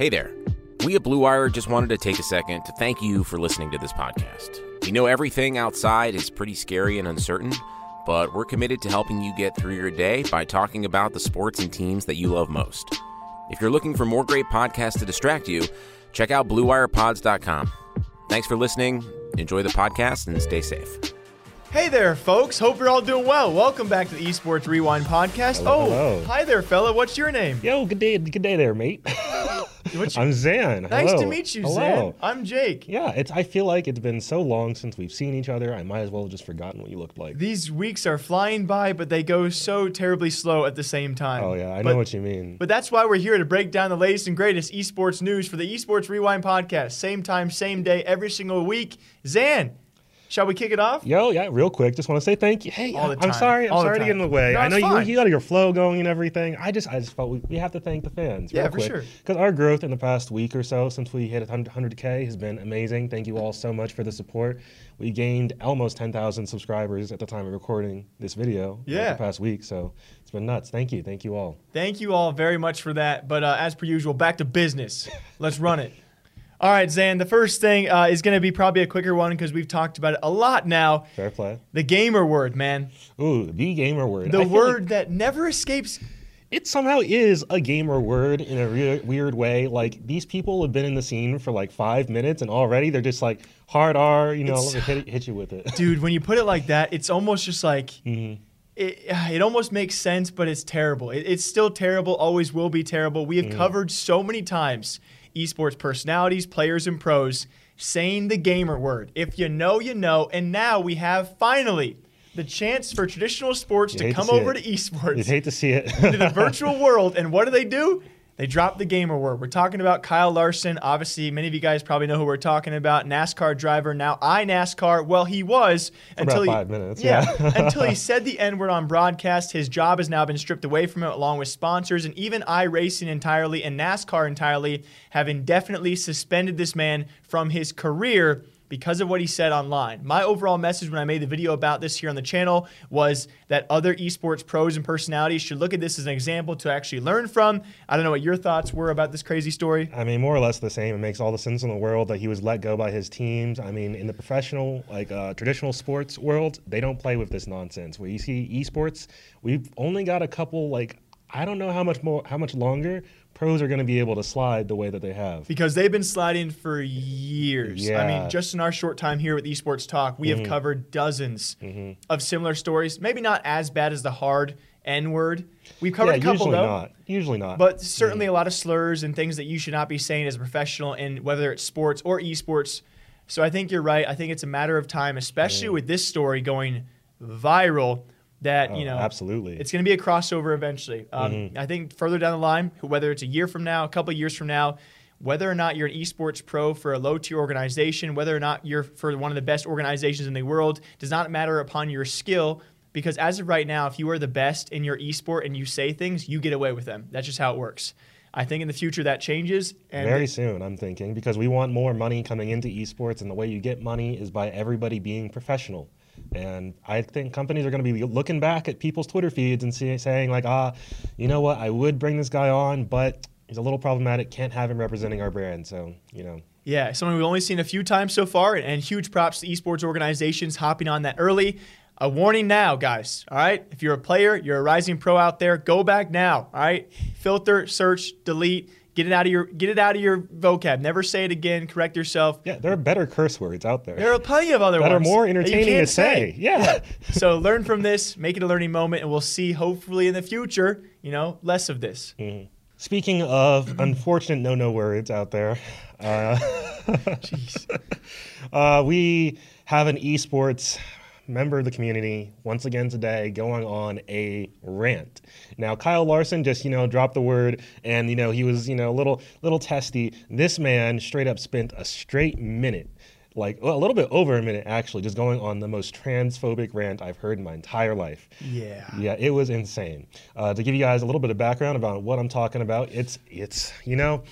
Hey there. We at Blue Wire just wanted to take a second to thank you for listening to this podcast. We know everything outside is pretty scary and uncertain, but we're committed to helping you get through your day by talking about the sports and teams that you love most. If you're looking for more great podcasts to distract you, check out BlueWirePods.com. Thanks for listening. Enjoy the podcast and stay safe. Hey there, folks. Hope you're all doing well. Welcome back to the Esports Rewind podcast. Hello, oh, hello. hi there, fella. What's your name? Yo, good day, good day there, mate. I'm Zan. nice Hello. to meet you, Hello. Zan. I'm Jake. Yeah, it's. I feel like it's been so long since we've seen each other. I might as well have just forgotten what you looked like. These weeks are flying by, but they go so terribly slow at the same time. oh yeah, I But- know what you mean. But that's why we're here to break down the latest and greatest esports news for the Esports Rewind podcast. Same time, same day, every single week. Zan, shall we kick it off? Yo, yeah, real quick, just want to say thank you. Hey, All the I'm sorry. I'm All sorry to get in the way. No, I know you, you got your flow going and everything. I just, I just felt we, we have to thank the fans. Yeah, real for quick. sure. Because our growth in the past week or so since we hit 100k has been amazing. Thank you all so much for the support. We gained almost 10,000 subscribers at the time of recording this video. like, Yeah. the past week. So it's been nuts. Thank you. Thank you all. Thank you all very much for that. But uh, as per usual, back to business. Let's run it. All right, Zan, the first thing uh, is going to be probably a quicker one because we've talked about it a lot now. Fair play. The gamer word, man. Ooh, the gamer word. The I word like that never escapes. it somehow is a gamer word in a re- weird way. Like these people have been in the scene for like five minutes, and already they're just like hard R. You know, hit, hit you with it. Dude, when you put it like that, it's almost just like. Mm-hmm. It, it almost makes sense, but it's terrible. It, it's still terrible, always will be terrible. We have Mm. covered so many times esports personalities, players, and pros saying the gamer word. If you know, you know. And now we have finally the chance for traditional sports You to to come see over it. to esports. You'd hate to see it. to the virtual world. And what do they do? They dropped the gamer word. We're talking about Kyle Larson. Obviously, many of you guys probably know who we're talking about. NASCAR driver, now I NASCAR. Well, he was until about he, five minutes, Yeah, yeah. until he said the N word on broadcast. His job has now been stripped away from him, along with sponsors and even iRacing entirely and NASCAR entirely have indefinitely suspended this man from his career because of what he said online. My overall message when I made the video about this here on the channel was that other esports pros and personalities should look at this as an example to actually learn from. I don't know what your thoughts were about this crazy story. I mean, more or less the same. It makes all the sense in the world that he was let go by his teams. I mean, in the professional, like uh, traditional sports world, they don't play with this nonsense. Where you see esports, we've only got a couple. Like, I don't know how much more, how much longer pros are going to be able to slide the way that they have. Because they've been sliding for years. Yeah. I mean, Mm-hmm. just in our short time here with Esports Talk, we have mm-hmm. covered dozens mm-hmm. of similar stories. Maybe not as bad as the hard N word. We've covered yeah, a couple though. usually though. not. Usually not. But certainly mm-hmm. a lot of slurs and things that you should not be saying as a professional in whether it's sports or esports. So I think you're right. I think it's a matter of time, especially with this story going viral that Oh, you know absolutely. it's going to be a crossover eventually. Um, Mm-hmm. I think further down the line, whether it's a year from now, a couple of years from now, whether or not you're an esports pro for a low tier organization, whether or not you're for one of the best organizations in the world, does not matter upon your skill. Because as of right now, if you are the best in your esport and you say things, you get away with them. That's just how it works. I think in the future that changes. And Very soon, I'm thinking, because we want more money coming into esports, and the way you get money is by everybody being professional. And I think companies are going to be looking back at people's Twitter feeds and see, saying, like, ah, you know what, I would bring this guy on, but he's a little problematic, can't have him representing our brand. So, you know, Yeah, someone we've only seen a few times so far, and, and huge props to esports organizations hopping on that early. A warning now, guys. All right, if you're a player, you're a rising pro out there, go back now. All right, filter, search, delete, get it out of your get it out of your vocab. Never say it again. Correct yourself. yeah, there are better curse words out there. There are plenty of other that ones are more entertaining to say. Yeah. so learn from this, make it a learning moment, and we'll see hopefully in the future, you know, less of this. Speaking of unfortunate no no words out there, uh, uh, we have an esports member of the community once again today going on a rant. Now Kyle Larson just you know dropped the word and you know he was you know a little little testy. This man straight up spent a straight minute. Like well, a little bit over a minute, actually, just going on the most transphobic rant I've heard in my entire life. Yeah. Yeah, it was insane. Uh, to give you guys a little bit of background about what I'm talking about, it's it's you know,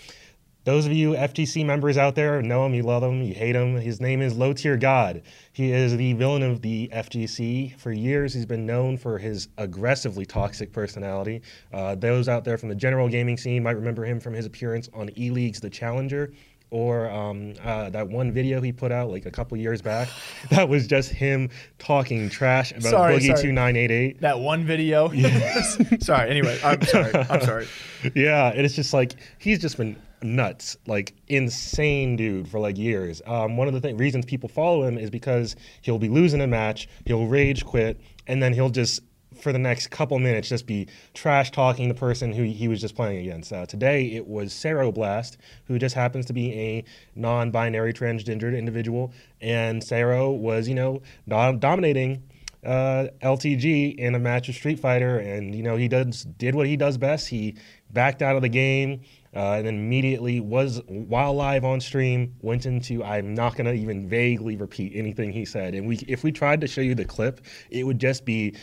those of you FGC members out there know him, you love him, you hate him. His name is Low Tier God. He is the villain of the FGC. For years, he's been known for his aggressively toxic personality. Uh, those out there from the general gaming scene might remember him from his appearance on E League's The Challenger or um, uh, that one video he put out like a couple years back that was just him talking trash about Sorry, Boogie sorry. 2988. That one video. sorry. Anyway, I'm sorry. I'm sorry. yeah, and it's just like he's just been nuts, like insane dude for like years. Um, one of the th- reasons people follow him is because he'll be losing a match, he'll rage quit, and then he'll just for the next couple minutes just be trash talking the person who he was just playing against. Uh, today it was Saro Blast, who just happens to be a non-binary transgendered individual, and Saro was you know dom- dominating uh, LTG in a match of Street Fighter, and you know he does did what he does best. He backed out of the game, uh, and then immediately was while live on stream went into I'm not gonna even vaguely repeat anything he said. And we if we tried to show you the clip, it would just be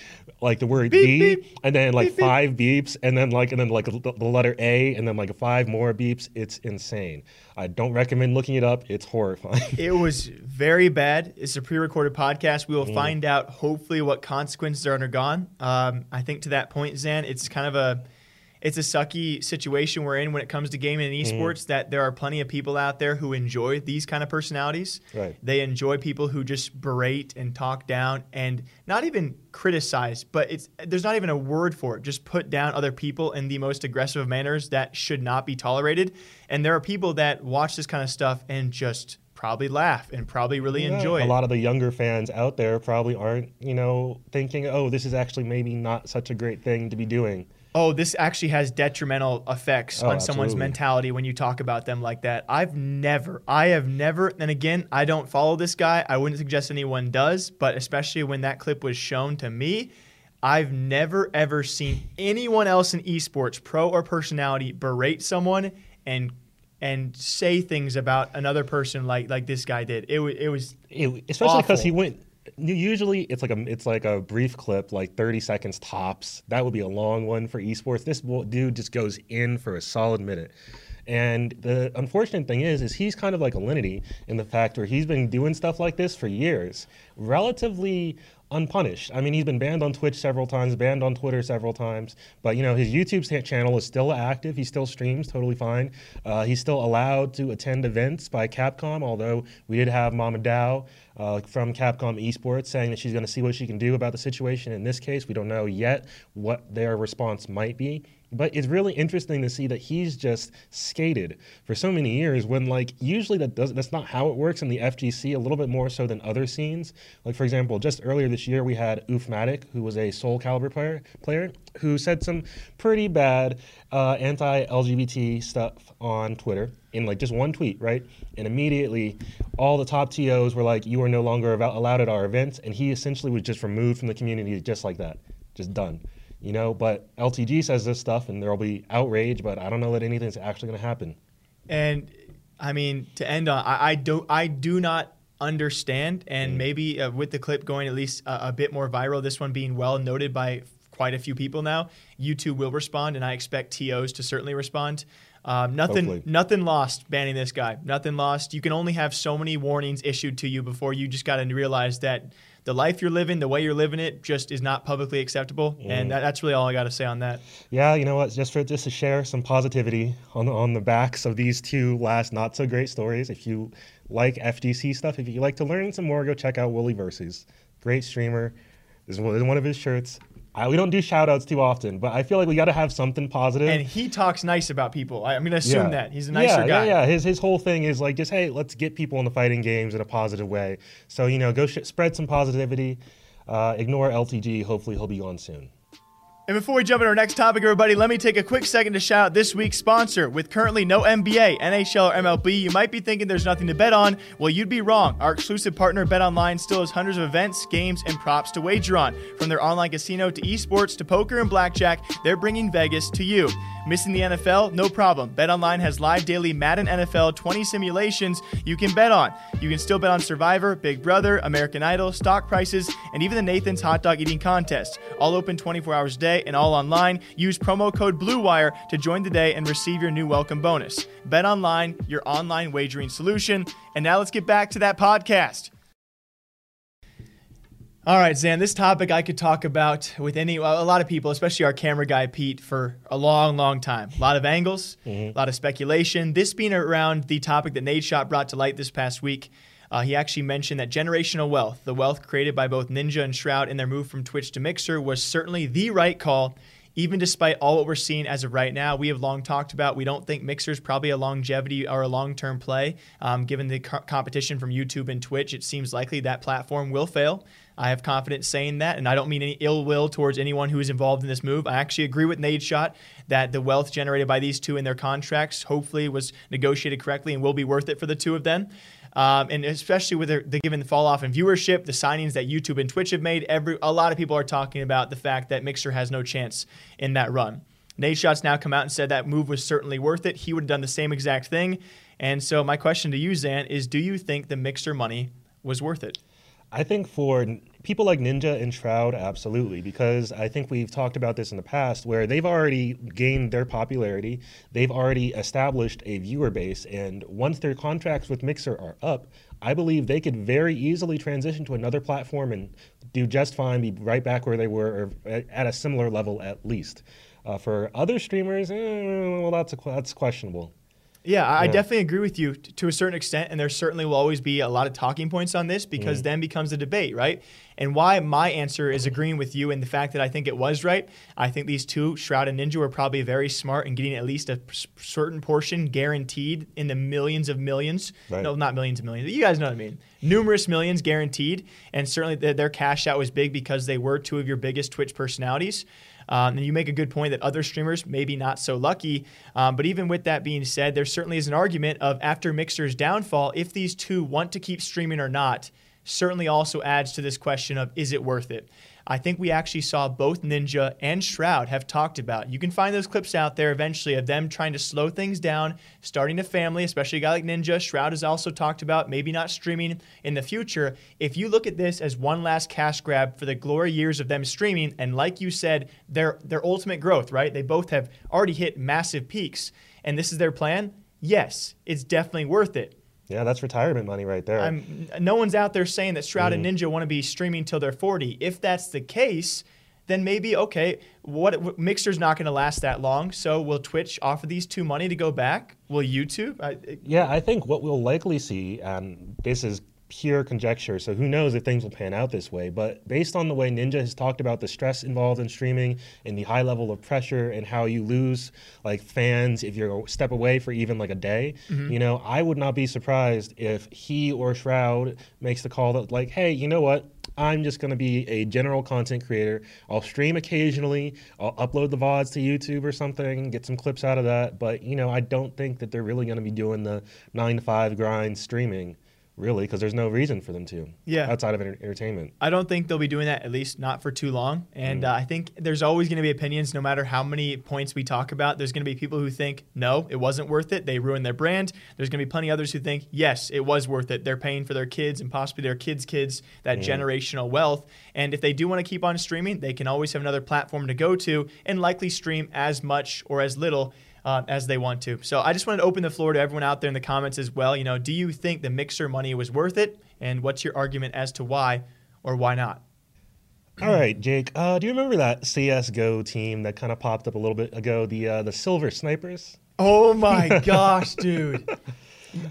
like the word Beep, B, beep. and then like Beep, five beeps, and then like and then like the, letter A, and then like five more beeps. It's insane. I don't recommend looking it up. It's horrifying. It was very bad. It's a pre-recorded podcast. Mm. We will find out hopefully what consequences are undergone. Um, I think to that point, Zan, it's kind of a it's a sucky situation we're in when it comes to gaming and Mm-hmm. esports. That there are plenty of people out there who enjoy these kind of personalities. Right. They enjoy people who just berate and talk down and not even criticize, but it's there's not even a word for it. Just put down other people in the most aggressive manners that should not be tolerated. And there are people that watch this kind of stuff and just probably laugh and probably really Yeah, enjoy it. a lot of the younger fans out there probably aren't, you know, thinking, oh, this is actually maybe not such a great thing to be doing. Oh, this actually has detrimental effects Oh, on someone's absolutely. mentality when you talk about them like that. I've never, I have never, and again, I don't follow this guy. I wouldn't suggest anyone does, but especially when that clip was shown to me, I've never ever seen anyone else in esports, pro or personality, berate someone and and say things about another person like like this guy did. It was it was It, especially because he went. Usually, it's like a it's like a brief clip, like thirty seconds tops. That would be a long one for esports. This dude just goes in for a solid minute. And the unfortunate thing is, is he's kind of like a Linity in the fact where he's been doing stuff like this for years, relatively unpunished. I mean, he's been banned on Twitch several times, banned on Twitter several times, but you know his YouTube channel is still active. He still streams, totally fine. Uh, he's still allowed to attend events by Capcom, although we did have Mama Dow uh, from Capcom Esports saying that she's going to see what she can do about the situation. In this case, we don't know yet what their response might be. But it's really interesting to see that he's just skated for so many years when like usually that does that's not how it works in the FGC a little bit more so than other scenes. Like for example, just earlier this year we had Ufmatic, who was a Soul Calibur player, player who said some pretty bad uh, anti-LGBT stuff on Twitter in like just one tweet, right? And immediately, all the top TOs were like, "You are no longer allowed at our events," and he essentially was just removed from the community just like that, just done. You know, but LTG says this stuff, and there will be outrage, but I don't know that anything's actually going to happen. And I mean, to end on, I, I do, I do not understand, and mm. maybe uh, with the clip going at least a, a bit more viral, this one being well noted by quite a few people now. YouTube will respond, and I expect TOs to certainly respond. Um, nothing, Hopefully. nothing lost banning this guy. Nothing lost. You can only have so many warnings issued to you before you just got to realize that the life you're living, the way you're living it, just is not publicly acceptable. Mm. And that, that's really all I got to say on that. Yeah, you know what? Just for just to share some positivity on on the backs of these two last not so great stories. If you like FGC stuff, if you like to learn some more, go check out Woolie Versus. Great streamer. This is one of his shirts. I, we don't do shout outs too often, but I feel like we got to have something positive. And he talks nice about people. I, am going to assume yeah. that. He's a nicer yeah, guy. Yeah, yeah. His, his whole thing is like, just, hey, let's get people in the fighting games in a positive way. So, you know, go sh- spread some positivity. Uh, ignore LTG. Hopefully, he'll be on soon. And before we jump into our next topic, everybody, let me take a quick second to shout out this week's sponsor. With currently no NBA, NHL, or MLB, you might be thinking there's nothing to bet on. Well, you'd be wrong. Our exclusive partner, BetOnline, still has hundreds of events, games, and props to wager on. From their online casino to esports to poker and blackjack, they're bringing Vegas to you. Missing the NFL? No problem. BetOnline has live daily Madden NFL 20 simulations you can bet on. You can still bet on Survivor, Big Brother, American Idol, stock prices, and even the Nathan's hot dog eating contest. All open 24 hours a day and all online. Use promo code BLUEWIRE to join today and receive your new welcome bonus. Bet online, your online wagering solution. And now let's get back to that podcast. All right, Zan, this topic I could talk about with any a lot of people, especially our camera guy Pete, for a long, long time. A lot of angles, mm-hmm. a lot of speculation. This being around the topic that Nadeshot brought to light this past week. Uh, he actually mentioned that generational wealth, the wealth created by both Ninja and Shroud in their move from Twitch to Mixer, was certainly the right call even despite all what we're seeing as of right now, we have long talked about we don't think Mixer's probably a longevity or a long term play. Um, given the co- competition from YouTube and Twitch, it seems likely that platform will fail. I have confidence saying that, and I don't mean any ill will towards anyone who is involved in this move. I actually agree with Nadeshot that the wealth generated by these two in their contracts hopefully was negotiated correctly and will be worth it for the two of them. Um, and especially with the, the, given the fall off in viewership, the signings that YouTube and Twitch have made, every a lot of people are talking about the fact that Mixer has no chance in that run. Nadeshot's now come out and said that move was certainly worth it. He would have done the same exact thing. And so my question to you, Zan, is do you think the Mixer money was worth it? I think for people like Ninja and Shroud, absolutely, because I think we've talked about this in the past where they've already gained their popularity, they've already established a viewer base, and once their contracts with Mixer are up, I believe they could very easily transition to another platform and do just fine, be right back where they were, or at a similar level at least. Uh, for other streamers, eh, well, that's a, that's questionable. Yeah, I yeah. definitely agree with you t- to a certain extent, and there certainly will always be a lot of talking points on this because mm. then becomes a debate, right? And why my answer is agreeing with you in the fact that I think it was right. I think these two, Shroud and Ninja, were probably very smart in getting at least a p- certain portion guaranteed in the millions of millions. Right. No, not millions of millions. You guys know what I mean. Numerous millions guaranteed, and certainly th- their cash out was big because they were two of your biggest Twitch personalities. Um, and you make a good point that other streamers maybe not so lucky. Um, but even with that being said, there certainly is an argument of after Mixer's downfall, if these two want to keep streaming or not, certainly also adds to this question of is it worth it? I think we actually saw both Ninja and Shroud have talked about. You can find those clips out there eventually of them trying to slow things down, starting a family, especially a guy like Ninja. Shroud has also talked about maybe not streaming in the future. If you look at this as one last cash grab for the glory years of them streaming, and like you said, their their ultimate growth, right? They both have already hit massive peaks, and this is their plan. Yes, it's definitely worth it. Yeah, that's retirement money right there. I'm, no one's out there saying that Shroud mm. and Ninja want to be streaming till they're 40. If that's the case, then maybe okay, what Mixer's not going to last that long. So will Twitch offer these two money to go back? Will YouTube? I, yeah, I think what we'll likely see, and this is pure conjecture, so who knows if things will pan out this way. But based on the way Ninja has talked about the stress involved in streaming and the high level of pressure and how you lose like fans if you're a step away for even like a day, Mm-hmm. you know, I would not be surprised if he or Shroud makes the call that like, hey, you know what? I'm just going to be a general content creator. I'll stream occasionally. I'll upload the VODs to YouTube or something, get some clips out of that. But, you know, I don't think that they're really going to be doing the nine to five grind streaming, really, because there's no reason for them to. Yeah. Outside of enter- entertainment. I don't think they'll be doing that, at least not for too long. And uh, I think there's always going to be opinions, no matter how many points we talk about. There's going to be people who think, no, it wasn't worth it. They ruined their brand. There's going to be plenty others who think, yes, it was worth it. They're paying for their kids and possibly their kids' kids that generational wealth. And if they do want to keep on streaming, they can always have another platform to go to and likely stream as much or as little uh, as they want to. So I just wanted to open the floor to everyone out there in the comments as well. You know, do you think the mixer money was worth it? And what's your argument as to why or why not? All right, Jake. Uh, do you remember that CS:GO team that kind of popped up a little bit ago? The uh, the Silver Snipers. Oh my gosh, dude.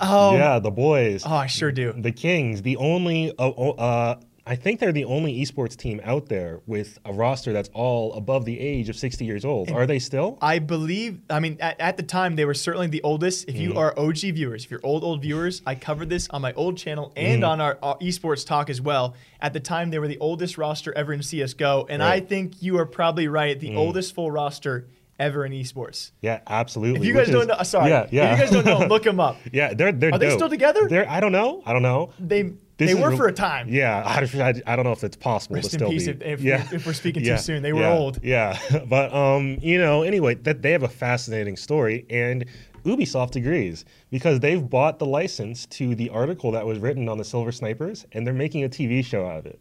Oh, yeah, the boys. oh, I sure do. The Kings, the only, uh, uh, I think they're the only esports team out there with a roster that's all above the age of 60 years old. Are they still? I believe, I mean, at, at the time, they were certainly the oldest. If you Mm-hmm. are OG viewers, if you're old, old viewers, I covered this on my old channel and Mm-hmm. on our, our esports talk as well. At the time, they were the oldest roster ever in CSGO. And I Right. Mm. think you are probably right, the oldest full roster ever in esports. Yeah, absolutely. If you which guys don't is- know, sorry, Yeah, yeah. if you guys don't know, look them up. yeah, they're they're. Are they still together? They're. I don't know. I don't know. They This they were re- for a time. Yeah, I, I, I don't know if it's possible Rest to in still peace be. if- if- yeah. if we're speaking too soon. They were yeah, old. Yeah, but um, you know, anyway, that they have a fascinating story, and Ubisoft agrees because they've bought the license to the article that was written on the Silver Snipers, and they're making a TV show out of it.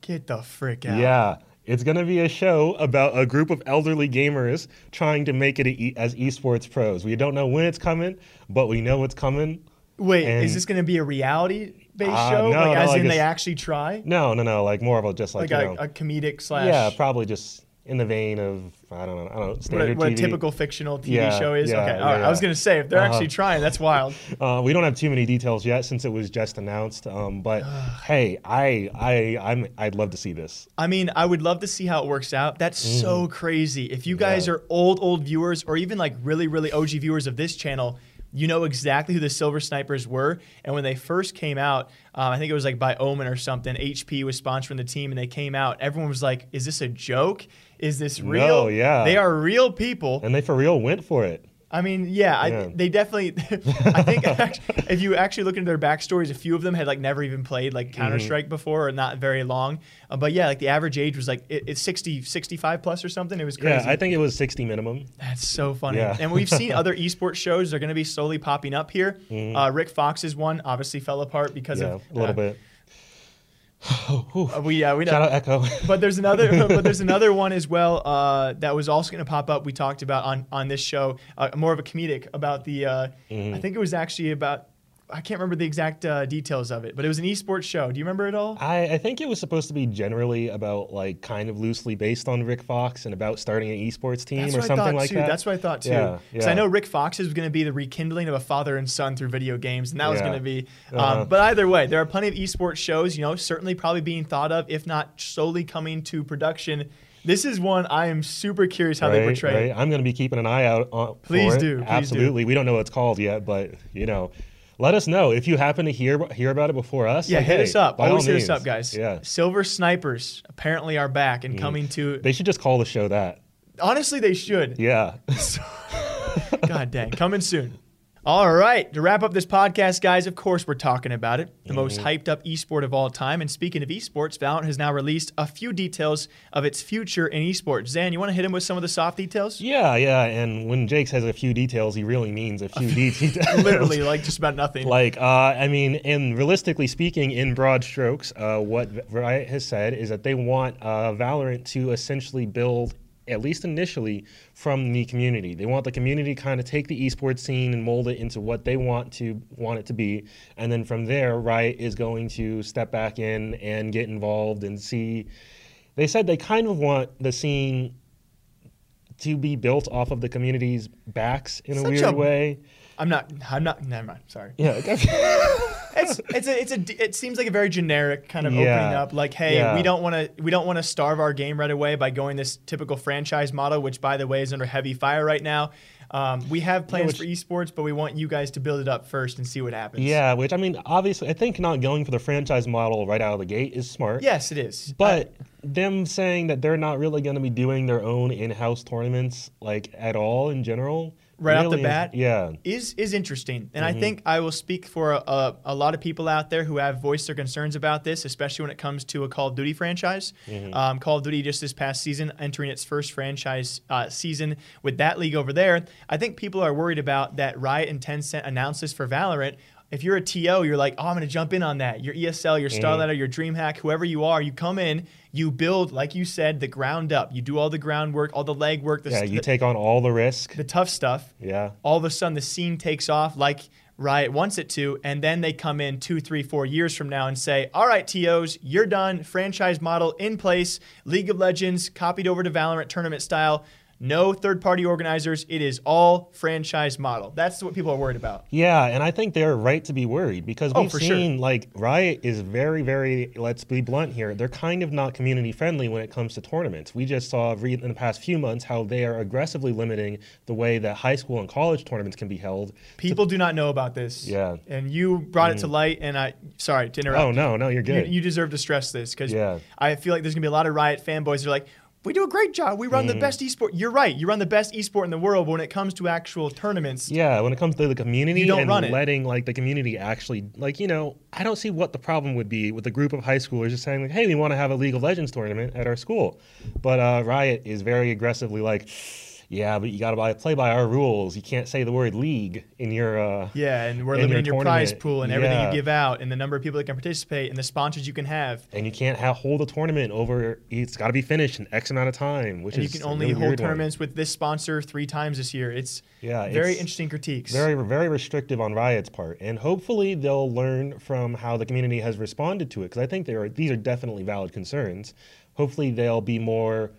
Get the frick out. Yeah. It's going to be a show about a group of elderly gamers trying to make it e- as esports pros. We don't know when it's coming, but we know it's coming. Wait, And- is this going to be a reality based Uh, show? no, like, no, as like in they actually try? No, no, no, like more of a just like, Like you a, know, a comedic slash. yeah, probably just in the vein of I don't know, I don't know, what, standard a, what a typical fictional TV Yeah, show is. yeah, okay, all yeah, right. I was gonna say if they're Uh-huh. actually trying, that's wild. Uh, we don't have too many details yet since it was just announced. Um, but hey, I I I'm I'd love to see this. I mean, I would love to see how it works out. That's so crazy. If you guys Mm. Yeah. are old, old viewers, or even like really, really OG viewers of this channel, you know exactly who the Silver Snipers were. And when they first came out, um, I think it was like by Omen or something. HP was sponsoring the team, and they came out. Everyone was like, "Is this a joke? Is this real?" No, yeah. they are real people. And they for real went for it. I mean, yeah, I, they definitely. I think act- if you actually look into their backstories, a few of them had like never even played like Counter Mm-hmm. Strike before, or not very long. Uh, but yeah, like the average age was like it, it's 60, 65 plus or something. It was crazy. Yeah, I think it was 60 minimum. That's so funny. Yeah. And we've seen other esports shows. They're going to be slowly popping up here. Uh, Rick Fox's one obviously fell apart because Mm-hmm. Yeah, of a little uh, bit. uh, we uh, we know. Shout out Echo. But there's another, but there's another one as well uh, that was also going to pop up. We talked about on on this show, uh, more of a comedic about the. Uh, Mm-hmm. I think it was actually about. I can't remember the exact uh, details of it, but it was an esports show. Do you remember it all? I, I think it was supposed to be generally about like kind of loosely based on Rick Fox and about starting an esports team That's or what I something thought like too. that. That's what I thought too. Yeah, Because I know Rick Fox is going to be the rekindling of a father and son through video games, and that was going to be. Um, Uh-huh. But either way, there are plenty of esports shows. You know, certainly probably being thought of, if not slowly coming to production. This is one I am super curious how they portray. it. right. I'm going to be keeping an eye out on. Please do, please do. Absolutely. We don't know what it's called yet, but you know, let us know if you happen to hear hear about it before us. Yeah, like, hit hey, us up. Always hit us up, guys. Yeah. Silver Snipers apparently are back and mm. coming to. They should just call the show that. honestly, they should. Yeah. God dang, coming soon. All right, to wrap up this podcast, guys, of course, we're talking about it. The most Mm-hmm. hyped up esport of all time. And speaking of esports, Valorant has now released a few details of its future in esports. Zan, you want to hit him with some of the soft details? yeah, yeah. And when Jake says a few details, he really means a few details. Literally, like just about nothing. Like, uh, I mean, and realistically speaking, in broad strokes, uh, what Riot has said is that they want uh, Valorant to essentially build, at least initially, from the community. They want the community to kind of take the esports scene and mold it into what they want to want it to be, and then from there, Riot is going to step back in and get involved and see. They said they kind of want the scene to be built off of the community's backs in a weird a- way. I'm not, I'm not, never mind, sorry. Yeah. It's it's it's a, it's a it seems like a very generic kind of Yeah. opening up. Like, hey, Yeah. we don't want to we don't want to starve our game right away by going this typical franchise model, which by the way is under heavy fire right now. Um, we have plans which- for esports, but we want you guys to build it up first and see what happens. Yeah, which I mean, obviously, I think not going for the franchise model right out of the gate is smart. Yes, it is. But them saying that they're not really going to be doing their own in-house tournaments like at all in general. Right off the bat? yeah. is is interesting, and Mm-hmm. I think I will speak for a, a lot of people out there who have voiced their concerns about this, especially when it comes to a Call of Duty franchise. Mm-hmm. Um, Call of Duty just this past season entering its first franchise uh, season with that league over there. I think people are worried about that Riot and Tencent announced this for Valorant. If you're a TO, you're like, oh, I'm going to jump in on that. Your ESL, your Mm-hmm. Starladder, your DreamHack, whoever you are, you come in, you build, like you said, the ground up. You do all the groundwork, all the legwork, the, Yeah, st- you take on all the risk. the tough stuff Yeah. all of a sudden the scene takes off like Riot wants it to, and then they come in two, three, four years from now and say, All right, TOs, you're done. Franchise model in place. League of Legends copied over to Valorant tournament style. No third party organizers. It is all franchise model. That's what people are worried about. Yeah, and I think they're right to be worried because Oh, we've for sure. seen like Riot is very, very. Let's be blunt here. They're kind of not community friendly when it comes to tournaments. We just saw in the past few months how they are aggressively limiting the way that high school and college tournaments can be held. People do not know about this. Yeah. And you brought it to mm. light, and I, sorry to interrupt. Oh no, no, you're You, good. you deserve to stress this because Yeah. I feel like there's gonna be a lot of Riot fanboys that are like, we do a great job. We run the best esport. You're right. You run the best esport in the world. But when it comes to actual tournaments, Yeah, when it comes to the community You don't and run it. letting like the community actually like you know, I don't see what the problem would be with a group of high schoolers just saying like, "Hey, we want to have a League of Legends tournament at our school," but uh, Riot is very aggressively like, "Yeah, but you got to play by our rules. You can't say the word league in your uh, yeah, and we're in your limiting your, prize pool and everything Yeah. you give out, and the number of people that can participate, and the sponsors you can have. and you can't ha- hold a tournament over. It's got to be finished in X amount of time, which And you can only really hold weird one. tournaments with this sponsor three times this year. It's Yeah, very it's interesting critiques. Very, very restrictive on Riot's part, and hopefully they'll learn from how the community has responded to it. Because I think they are these are definitely valid concerns. Hopefully they'll be more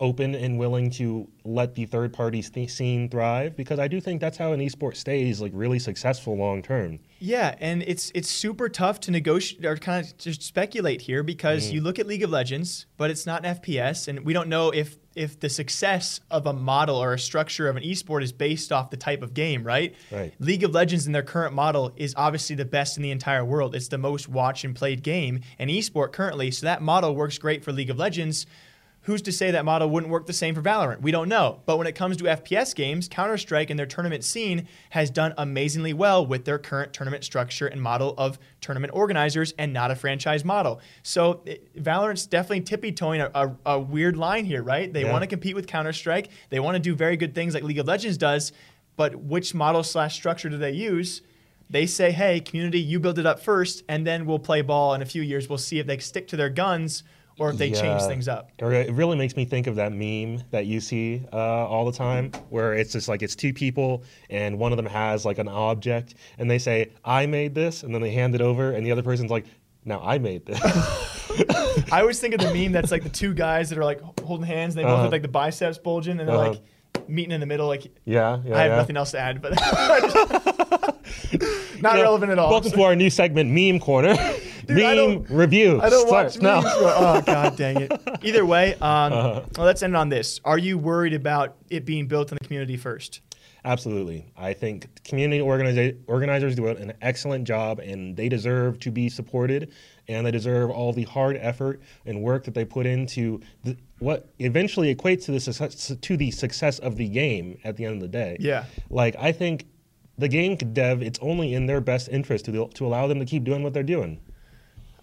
open and willing to let the third party st- scene thrive. Because I do think that's how an esport stays like really successful long term. Yeah, and it's it's super tough to negotiate or kind of just speculate here because Mm. you look at League of Legends, but it's not an FPS, and we don't know if if the success of a model or a structure of an esport is based off the type of game, right? Right. League of Legends in their current model is obviously the best in the entire world. It's the most watched and played game in esport currently, so that model works great for League of Legends. Who's to say that model wouldn't work the same for Valorant? We don't know. But when it comes to FPS games, Counter Strike and their tournament scene has done amazingly well with their current tournament structure and model of tournament organizers and not a franchise model. So it, Valorant's definitely tippy toeing a, a, a weird line here, right? They Yeah. want to compete with Counter Strike, they want to do very good things like League of Legends does, but which model slash structure do they use? They say, hey, community, you build it up first, and then we'll play ball in a few years. We'll see if they stick to their guns or if they change things up. It really makes me think of that meme that you see uh, all the time, where it's just like it's two people and one of them has like an object, and they say, "I made this," and then they hand it over, and the other person's like, "Now I made this." I always think of the meme that's like the two guys that are like holding hands, and they both Uh-huh. have like the biceps bulging, and they're Uh-huh. like meeting in the middle. Like yeah, yeah. I have yeah. nothing else to add, but not Yeah. relevant at all. Welcome to our new segment, Meme Corner. Dude, I Meme don't- review. I don't watch starts now. memes. Oh god, dang it! Either way, um, Uh-huh. well, let's end on this. Are you worried about it being built in the community first? Absolutely. I think community organiza- organizers do an excellent job and they deserve to be supported and they deserve all the hard effort and work that they put into the, what eventually equates to the success, to the success of the game at the end of the day. Yeah. Like I think the game dev it's only in their best interest to to allow them to keep doing what they're doing.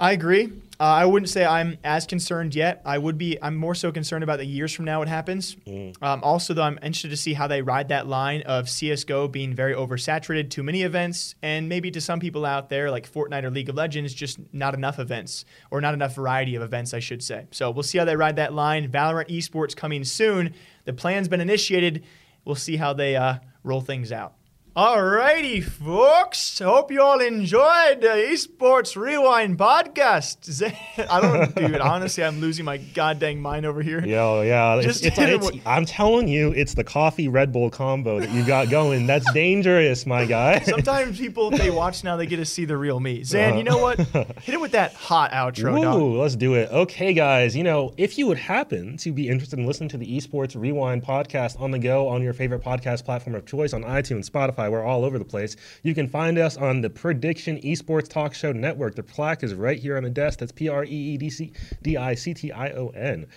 I agree. Uh, I wouldn't say I'm as concerned yet. I would be. I'm more so concerned about the years from now what happens. Um, also, though, I'm interested to see how they ride that line of CS:GO being very oversaturated, too many events, and maybe to some people out there like Fortnite or League of Legends, just not enough events or not enough variety of events, I should say. So we'll see how they ride that line. Valorant esports coming soon. The plan's been initiated. We'll see how they uh, roll things out. Alrighty, folks. Hope you all enjoyed the Esports Rewind podcast. I don't, dude. Honestly, I'm losing my goddamn mind over here. Yo, yeah. It's, Just it's, it's- I'm telling you, it's the coffee Red Bull combo that you got going. That's dangerous, my guy. Sometimes people, if they watch now, they get to see the real me. Zan, you know what? Hit it with that hot outro, dog. Ooh, let's do it. Okay, guys. You know, if you would happen to be interested in listening to the Esports Rewind podcast on the go on your favorite podcast platform of choice on iTunes, Spotify, we're all over the place. You can find us on the Prediction Esports Talk Show Network. The plaque is right here on the desk. That's P R E E D C D I C T I O N.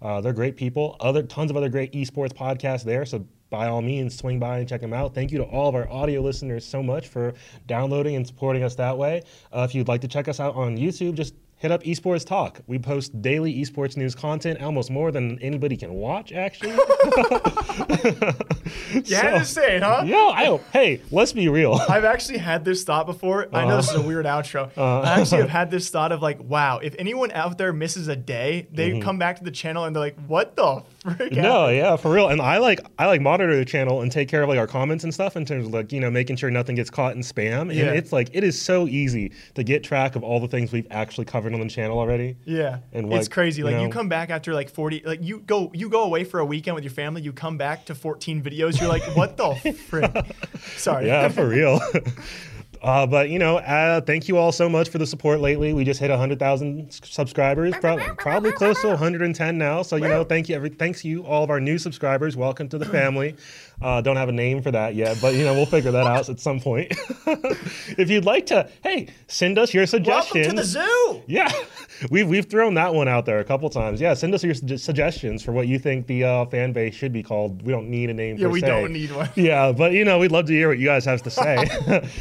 Uh, they're great people. Other tons of other great esports podcasts there. So by all means, swing by and check them out. Thank you to all of our audio listeners so much for downloading and supporting us that way. Uh, if you'd like to check us out on YouTube, just hit up Esports Talk. We post daily esports news content, almost more than anybody can watch, actually. You had to say it, huh? Yo, I, hey, let's be real. I've actually had this thought before. I know this is a uh-huh. weird outro. Uh-huh. I actually have had this thought of like, wow, if anyone out there misses a day, they mm-hmm. come back to the channel and they're like, what the frick? No, happened?" yeah, for real. And I like I like monitor the channel and take care of like our comments and stuff in terms of like you know making sure nothing gets caught in spam. And Yeah. it's like it is so easy to get track of all the things we've actually covered on the channel already. Yeah, And, it's crazy. you Like you come back after like forty, like you go you go away for a weekend with your family. You come back to fourteen videos. You're like, what the frick? Sorry. Yeah, for real. Uh, but you know, uh, thank you all so much for the support lately. We just hit 100,000 subscribers, prob- probably close to 110 now. So you know, thank you, every, thanks you all of our new subscribers. Welcome to the family. Uh, don't have a name for that yet, but you know, we'll figure that out at some point. if you'd like to, hey, send us your suggestions. Welcome to the zoo. Yeah, we've we've thrown that one out there a couple times. Yeah, send us your sug- suggestions for what you think the uh, fan base should be called. We don't need a name. Yeah, we se. don't need one. Yeah, but you know, we'd love to hear what you guys have to say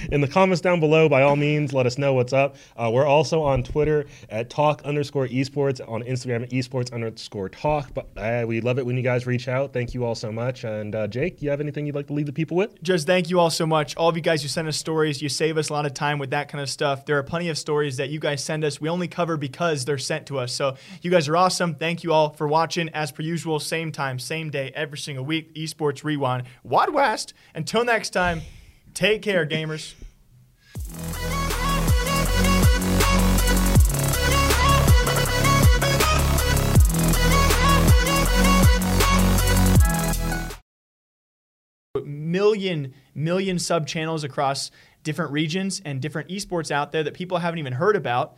in the comments down below. By all means, let us know what's up. Uh, we're also on Twitter at talk underscore esports, on Instagram at esports underscore talk. But uh, we love it when you guys reach out. Thank you all so much. And uh, Jake, you have anything you'd like to leave the people with? Just thank you all so much. All of you guys who send us stories, you save us a lot of time with that kind of stuff. There are plenty of stories that you guys send us. We only cover because they're sent to us. So you guys are awesome. Thank you all for watching. As per usual, same time, same day, every single week. Esports Rewind, Wad West. Until next time, take care, gamers. Million million sub channels across different regions and different esports out there that people haven't even heard about.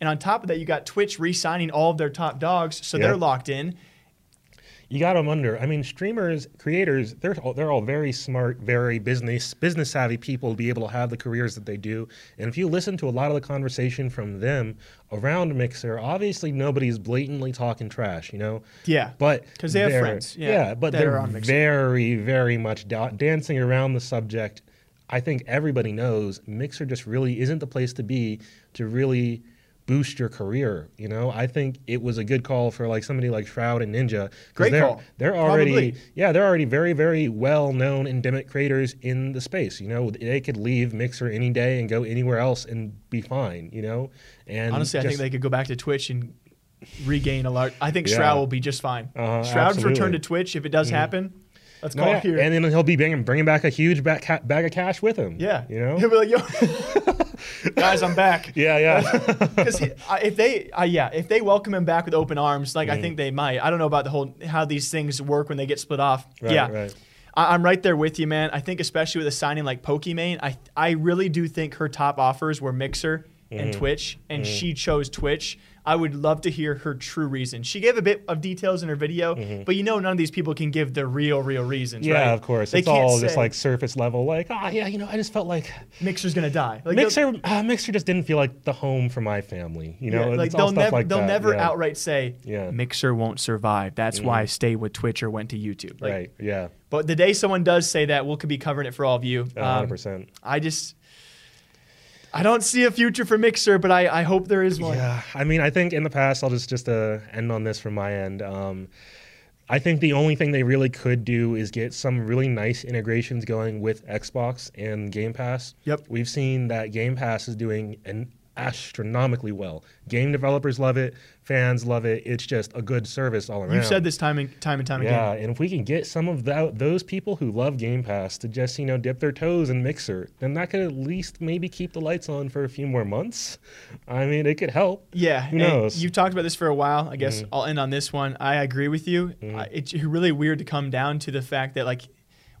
And on top of that, you got Twitch re-signing all of their top dogs, so they're locked in. You got them under. I mean, streamers, creators, they're all, they're all very smart, very business business savvy people to be able to have the careers that they do. And if you listen to a lot of the conversation from them around Mixer, obviously nobody's blatantly talking trash, you know. Yeah, But because they have friends, yeah, but they're are on Mixer. very, very much da- dancing around the subject. I think everybody knows Mixer just really isn't the place to be to really boost your career. You know, I think it was a good call for like somebody like Shroud and Ninja. Great they're, call. They're already, Probably. yeah, they're already very, very well known endemic creators in the space. You know, they could leave Mixer any day and go anywhere else and be fine. You know, and honestly, I think they could go back to Twitch and regain a lot. I think Yeah. Shroud will be just fine. Uh-huh, Shroud's return to Twitch if it does happen. Let's No, call yeah, here. and then he'll be bringing, bringing back a huge back ca- bag of cash with him. yeah, you know. he'll be like, "Yo, guys, I'm back." yeah, yeah. Because if they, uh, yeah, if they welcome him back with open arms, like I think they might. I don't know about the whole how these things work when they get split off. Right, yeah, right. I, I'm right there with you, man. I think especially with a signing like Pokimane, I I really do think her top offers were Mixer and Mm-hmm. Twitch, and she chose Twitch. I would love to hear her true reason. She gave a bit of details in her video, but you know none of these people can give the real, real reasons. Mm-hmm. Yeah, right? of course. They it's all just like surface level. Like, oh yeah, you know, I just felt like Mixer's gonna die. Like, Mixer. Uh, Mixer just didn't feel like the home for my family. You know, Yeah, like it's all they'll stuff never like they'll that. never yeah. outright say Yeah. Mm-hmm. Mixer won't survive. That's why I stayed with Twitch or went to YouTube. Like, right. Yeah. But the day someone does say that, we'll could be covering it for all of you. Um, percent. I just I don't see a future for Mixer, but I, I hope there is one. Yeah, I mean, I think in the past, I'll just just uh, end on this from my end. Um, I think the only thing they really could do is get some really nice integrations going with Xbox and Game Pass. Yep. We've seen that Game Pass is doing an astronomically well. Game developers love it, fans love it. It's just a good service all around. You've said this time and time and time yeah, again. Yeah, and if we can get some of that, those people who love Game Pass to just you know dip their toes in Mixer, then that could at least maybe keep the lights on for a few more months. I mean, it could help. Yeah, Who knows? You've talked about this for a while. I guess Mm-hmm. I'll end on this one. I agree with you. Uh, it's really weird to come down to the fact that like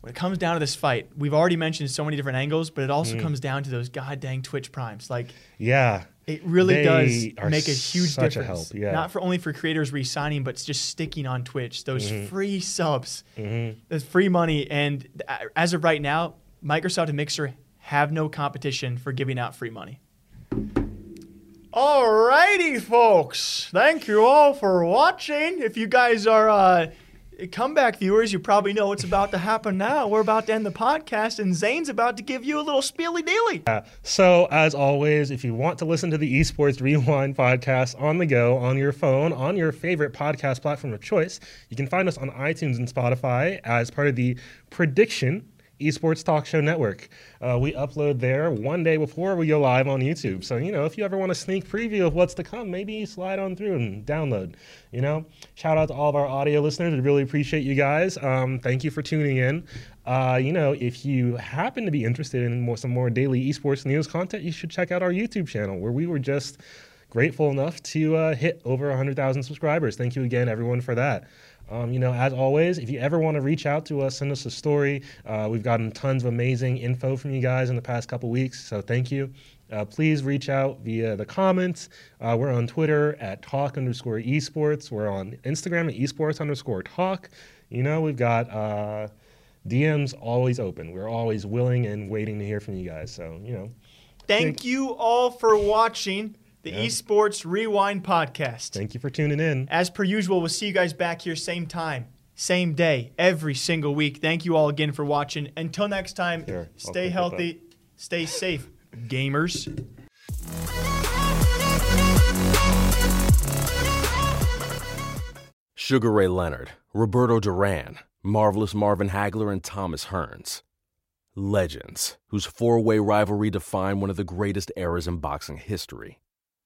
when it comes down to this fight, we've already mentioned so many different angles, but it also Mm. comes down to those god dang Twitch primes. Like Yeah, it really They does make a huge such a difference. help, yeah. Not for only for creators re-signing, but just sticking on Twitch. Those Mm-hmm. free subs, those free money, and as of right now, Microsoft and Mixer have no competition for giving out free money. Alrighty, folks. Thank you all for watching. If you guys are uh, comeback viewers, you probably know what's about to happen now. We're about to end the podcast, and Zane's about to give you a little spiely dealy. So, as always, if you want to listen to the Esports Rewind podcast on the go, on your phone, on your favorite podcast platform of choice, you can find us on iTunes and Spotify as part of the Prediction Esports Talk Show Network. Uh, we upload there one day before we go live on YouTube. So, you know, if you ever want a sneak preview of what's to come, maybe slide on through and download. You know, shout out to all of our audio listeners. We really appreciate you guys. Um, thank you for tuning in. Uh, you know, if you happen to be interested in more, some more daily esports news content, you should check out our YouTube channel where we were just grateful enough to uh, hit over 100,000 subscribers. Thank you again, everyone, for that. Um, you know, as always, if you ever want to reach out to us, send us a story. Uh, we've gotten tons of amazing info from you guys in the past couple weeks, so thank you. Uh, please reach out via the comments. Uh, we're on Twitter at talk underscore esports. We're on Instagram at esports underscore talk. You know, we've got uh, DMs always open. We're always willing and waiting to hear from you guys. So, you know, Thank you all for watching the Esports Rewind podcast. thank you for tuning in. As per usual, we'll see you guys back here same time, same day, every single week. Thank you all again for watching. Until next time, Here, stay click that healthy, stay safe, gamers. Sugar Ray Leonard, Roberto Duran, Marvelous Marvin Hagler, and Thomas Hearns. Legends, whose four way rivalry defined one of the greatest eras in boxing history.